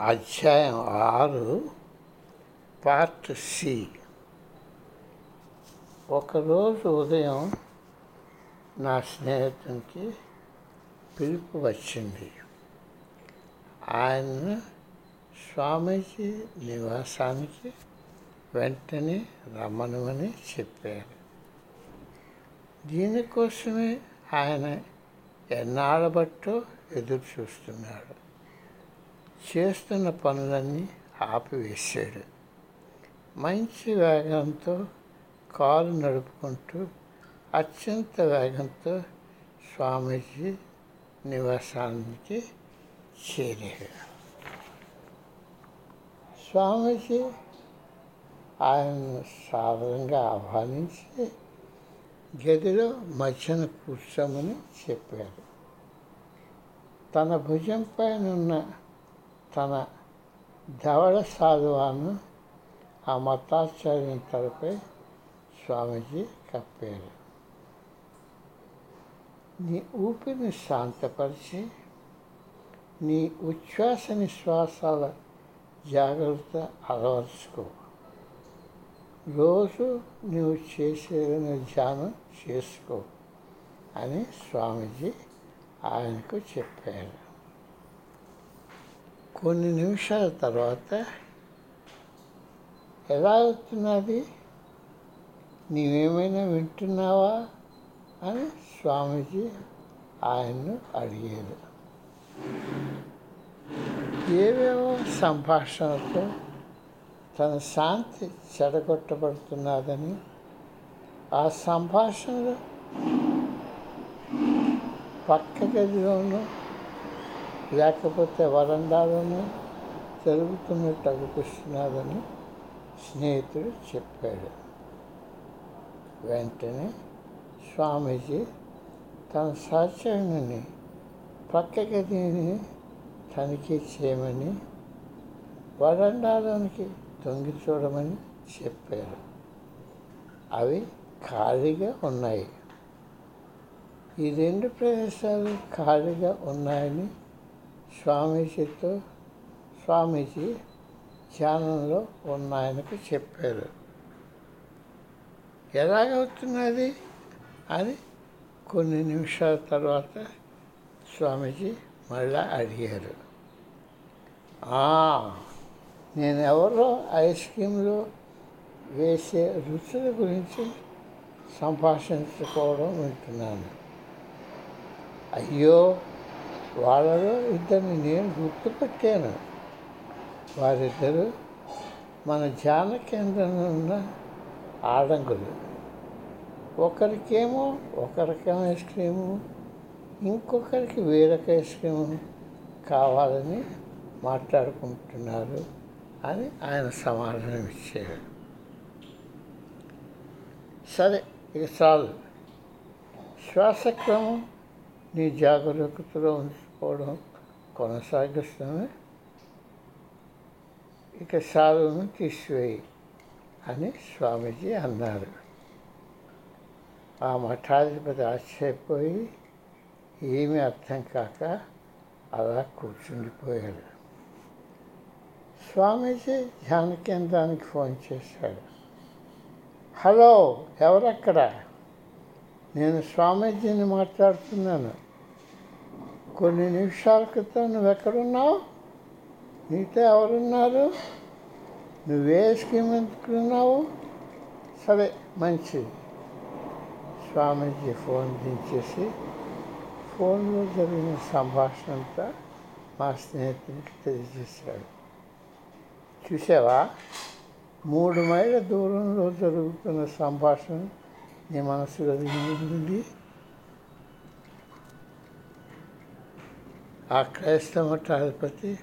అధ్యాయం ఆరు part C. ఒకరోజు ఉదయం నా స్నేహితునికి పిలుపు వచ్చింది. ఆయన స్వామీజీ నివాసానికి వెంటనే రమ్మనమని చెప్పారు. దీనికోసమే ఆయన ఎన్నాళ్ళ బట్టో ఎదురు చూస్తున్నాడు చేస్తున్న పనులన్నీ ఆపివేశాడు మంచి వేగంతో కారు నడుపుకుంటూ అత్యంత వేగంతో స్వామీజీ నివాసానికి చేరాడు స్వామీజీ ఆయన్ను సాధారణంగా ఆహ్వానించి గదిలో మధ్యన కూర్చోమని చెప్పారు. తన భుజం పైన ఉన్న తన ధవళ సాధువాను ఆ మతాచార్యం తలపై స్వామీజీ కప్పారు. నీ ఊపిరిని శాంతపరిచి నీ ఉచ్ఛ్వాస నిశ్వాసాల జాగ్రత్త అలవర్చుకో. రోజు నువ్వు చేసేదని ధ్యానం చేసుకో అని స్వామీజీ ఆయనకు చెప్పారు. కొన్ని నిమిషాల తర్వాత ఎలా అవుతున్నది? నీవేమైనా వింటున్నావా? అని స్వామీజీ ఆయన్ను అడిగారు. ఏవేవో సంభాషణతో తన శాంతి చెడగొట్టబడుతున్నదని ఆ సంభాషణలో పక్క గదిలోనూ లేకపోతే వరండాలోనే జరుగుతున్నట్టు అనిపిస్తున్నారని స్నేహితుడు చెప్పాడు. వెంటనే స్వామీజీ తన సహచరుని పక్క గదిని తనిఖీ చేయమని వరండాలోనికి తొంగి చూడమని చెప్పారు. అవి ఖాళీగా ఉన్నాయి. ఈ రెండు ప్రదేశాలు ఖాళీగా ఉన్నాయని స్వామీజీతో స్వామీజీ ధ్యానంలో ఉన్నాయనకు చెప్పారు. ఎలాగవుతున్నది? అని కొన్ని నిమిషాల తర్వాత స్వామీజీ మళ్ళా అడిగారు. నేను ఎవరో ఐస్ క్రీమ్లో వేసే రుచుల గురించి సంభాషించుకోవడం వింటున్నాను. అయ్యో వాళ్ళలో ఇద్దరిని నేను గుర్తుపెట్టాను. వారిద్దరు మన ధ్యాన కేంద్రంలో ఉన్న ఆడంగులు ఒకరికేమో ఒక రకం ఐస్ క్రీము ఇంకొకరికి వేరొక ఐస్ క్రీము కావాలని మాట్లాడుకుంటున్నారు అని ఆయన సమాధానం ఇచ్చారు. సరే ఇక చాలు. శ్వాసక్రమం నీ జాగరూకతలో ఉంచుకోవడం కొనసాగిస్తామే. ఇక సాధువును తీసివేయి అని స్వామీజీ అన్నారు. ఆ మఠాధిపతి ఆశ్చర్యపోయి ఏమీ అర్థం కాక అలా కూర్చుండిపోయాడు. స్వామీజీ ధ్యాన కేంద్రానికి ఫోన్ చేశాడు. హలో ఎవరక్కడ? నేను స్వామీజీని మాట్లాడుతున్నాను. కొన్ని నిమిషాల క్రితం నువ్వు ఎక్కడున్నావు నీతో ఎవరున్నారు? నువ్వే స్కీమ్ ఎందుకున్నావు? సరే మంచిది. స్వామీజీ ఫోన్ దించేసి ఫోన్లో జరిగిన సంభాషణ అంతా మా స్నేహితునికి తెలియజేశాడు. చూసావా? మూడు మైళ్ళ దూరంలో జరుగుతున్న సంభాషణ నీ మనసులో ఉంది ఆ క్రైస్తవ తాధిపతి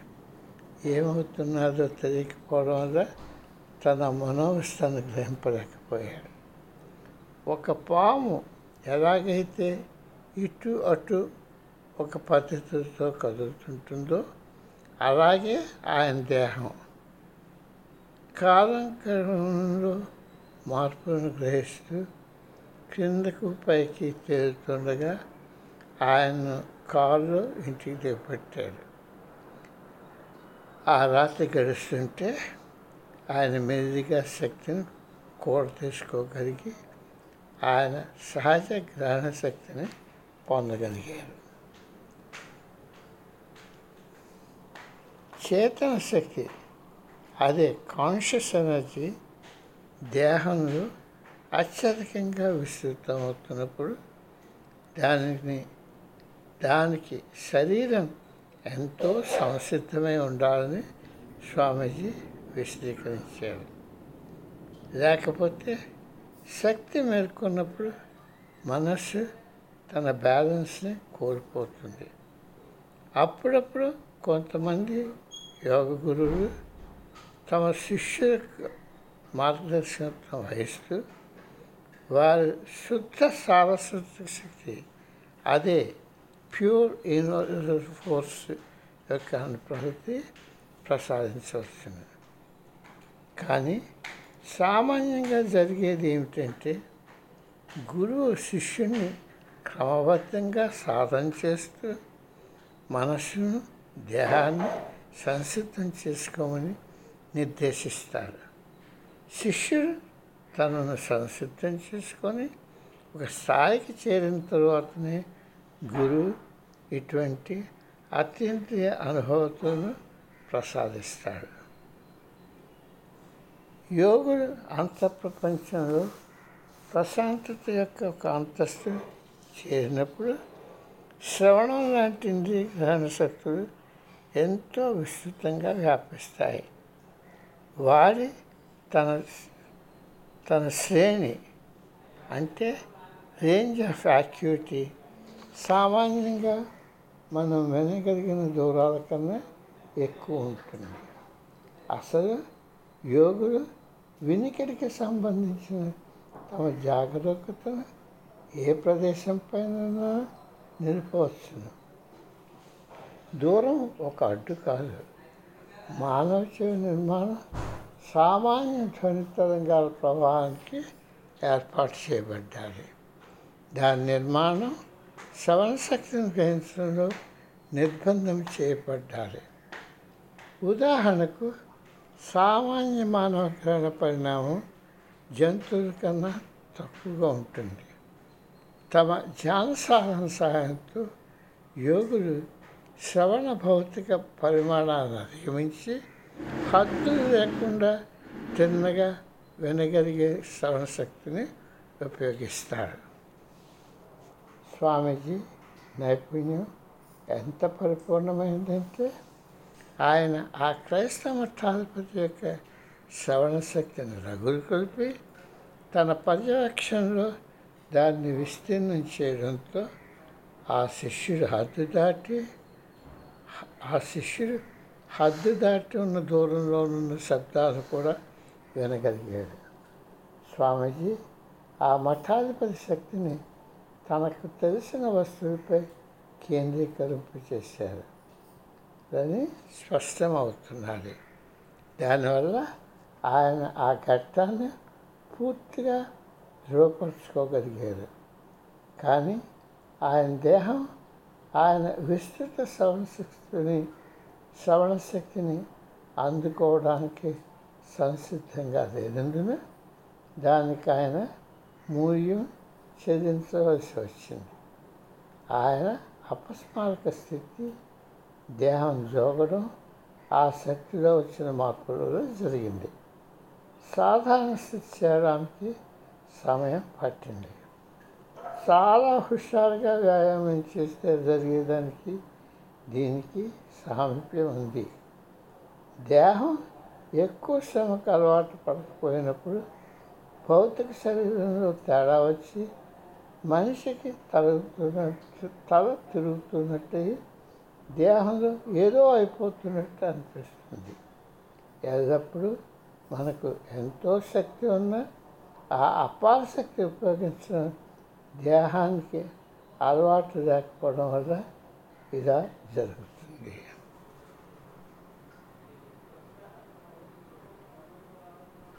ఏమవుతున్నదో తెలియకపోవడం వల్ల తన మనోవస్థను గ్రహింపలేకపోయాడు. ఒక పాము ఎలాగైతే ఇటు అటు ఒక పద్ధతితో కదులుతుంటుందో అలాగే ఆయన దేహం కాలం క్రమంలో మార్పులను గ్రహిస్తూ కిందకు పైకి తేలుతుండగా ఆయన్ను కారులో ఇంటికి దిగబెట్టాడు ఆ రాత్రి గడుస్తుంటే ఆయన మెల్లిగా శక్తిని కూడ తీసుకోగలిగి ఆయన సహజ గ్రహణ శక్తిని పొందగలిగారు చేతన శక్తి అదే కాన్షియస్ ఎనర్జీ దేహంలో అత్యధికంగా విస్తృతమవుతున్నప్పుడు దానిని దానికి శరీరం ఎంతో సంసిద్ధమై ఉండాలని స్వామీజీ విశదీకరించారు. లేకపోతే శక్తి మేల్కొన్నప్పుడు మనస్సు తన బ్యాలెన్స్ని కోల్పోతుంది. అప్పుడప్పుడు కొంతమంది యోగ గురువులు తమ శిష్యులకు మార్గదర్శకత్వం వహిస్తూ వారి శుద్ధ సారస్వతిక శక్తి. అదే ప్యూర్ ఇన్నోర్ ఫోర్స్ యొక్క అనుప్రవృత్తి ప్రసాదించవచ్చును. కానీ సామాన్యంగా జరిగేది ఏమిటంటే గురువు శిష్యుని క్రమబద్ధంగా సాధన చేస్తూ మనస్సును దేహాన్ని సంసిద్ధం చేసుకోమని నిర్దేశిస్తారు. శిష్యుడు తనను సంసిద్ధం చేసుకొని ఒక స్థాయికి చేరిన తరువాతనే గురువు ఇటువంటి అత్యంత అనుభవతను ప్రసాదిస్తాడు. యోగుడు అంత ప్రపంచంలో ప్రశాంతత యొక్క ఒక అంతస్తు చేరినప్పుడు శ్రవణం లాంటి ఇంద్రియ గ్రహణ శక్తులు ఎంతో విస్తృతంగా వ్యాపిస్తాయి. వారి తన తన శ్రేణి అంటే రేంజ్ ఆఫ్ యాక్యూరిటీ సామాన్యంగా మనం వినగలిగిన దూరాల కన్నా ఎక్కువ ఉంటుంది. అసలు యోగులు వినికిడికి సంబంధించిన తమ జాగరూకతను ఏ ప్రదేశం పైన నిలిపవచ్చును. దూరం ఒక అడ్డు కాదు. మానవ చెవి నిర్మాణం సామాన్య ధ్వని తరంగాల ప్రవాహానికి ఏర్పాటు చేయబడ్డాలి దాని నిర్మాణం శ్రవణ శక్తిని గ్రహించడంలో నిర్బంధం చేయబడ్డాలి ఉదాహరణకు సామాన్య మానవ గ్రహణ పరిణామం జంతువుల కన్నా తక్కువగా ఉంటుంది. తమ ధ్యాన సాధన సహాయంతో యోగులు శ్రవణ భౌతిక పరిమాణాన్ని అధిగమించి హద్దులు లేకుండా తిన్నగా వినగలిగే శ్రవణ శక్తిని ఉపయోగిస్తారు. స్వామీజీ నైపుణ్యం ఎంత పరిపూర్ణమైందంటే ఆయన ఆ క్రైస్తవ మఠాధిపతి యొక్క శ్రవణ శక్తిని రగులు కొలిపి తన పర్యవేక్షణలో దాన్ని విస్తీర్ణం చేయడంతో ఆ శిష్యుడు హద్దు దాటి ఆ శిష్యుడు హద్దు దాటి ఉన్న దూరంలో ఉన్న శబ్దాలు కూడా వినగలిగాడు. స్వామీజీ ఆ మఠాధిపతి శక్తిని తనకు తెలిసిన వస్తువుపై కేంద్రీకరింపు చేశారు అని స్పష్టమవుతున్నది దానివల్ల ఆయన ఆ ఘట్టాన్ని పూర్తిగా రూపరుచుకోగలిగారు కానీ ఆయన దేహం ఆయన విస్తృత సంస్కృతిని శ్రవణ శక్తిని అందుకోవడానికి సంసిద్ధంగా లేనందున దానికి ఆయన మూల్యం చెల్లించవలసి వచ్చింది. ఆయన అపస్మారక స్థితి దేహం జోగడం ఆ శక్తిలో వచ్చిన మార్పులలో జరిగింది. సాధారణ స్థితి చేయడానికి సమయం పట్టింది. చాలా హుషారుగా వ్యాయామం చేస్తే జరిగేదానికి దీనికి సామీప్యం ఉంది. దేహం ఎక్కువ శ్రమకు అలవాటు పడకపోయినప్పుడు భౌతిక శరీరంలో తేడా వచ్చి మనిషికి తరుగుతున్నట్టు తల తిరుగుతున్నట్టు దేహంలో ఏదో అయిపోతున్నట్టు అనిపిస్తుంది. ఎల్లప్పుడూ మనకు ఎంతో శక్తి ఉన్నా ఆ అపార శక్తి ఉపయోగించడం దేహానికి అలవాటు లేకపోవడం వల్ల ఇలా జరుగుతుంది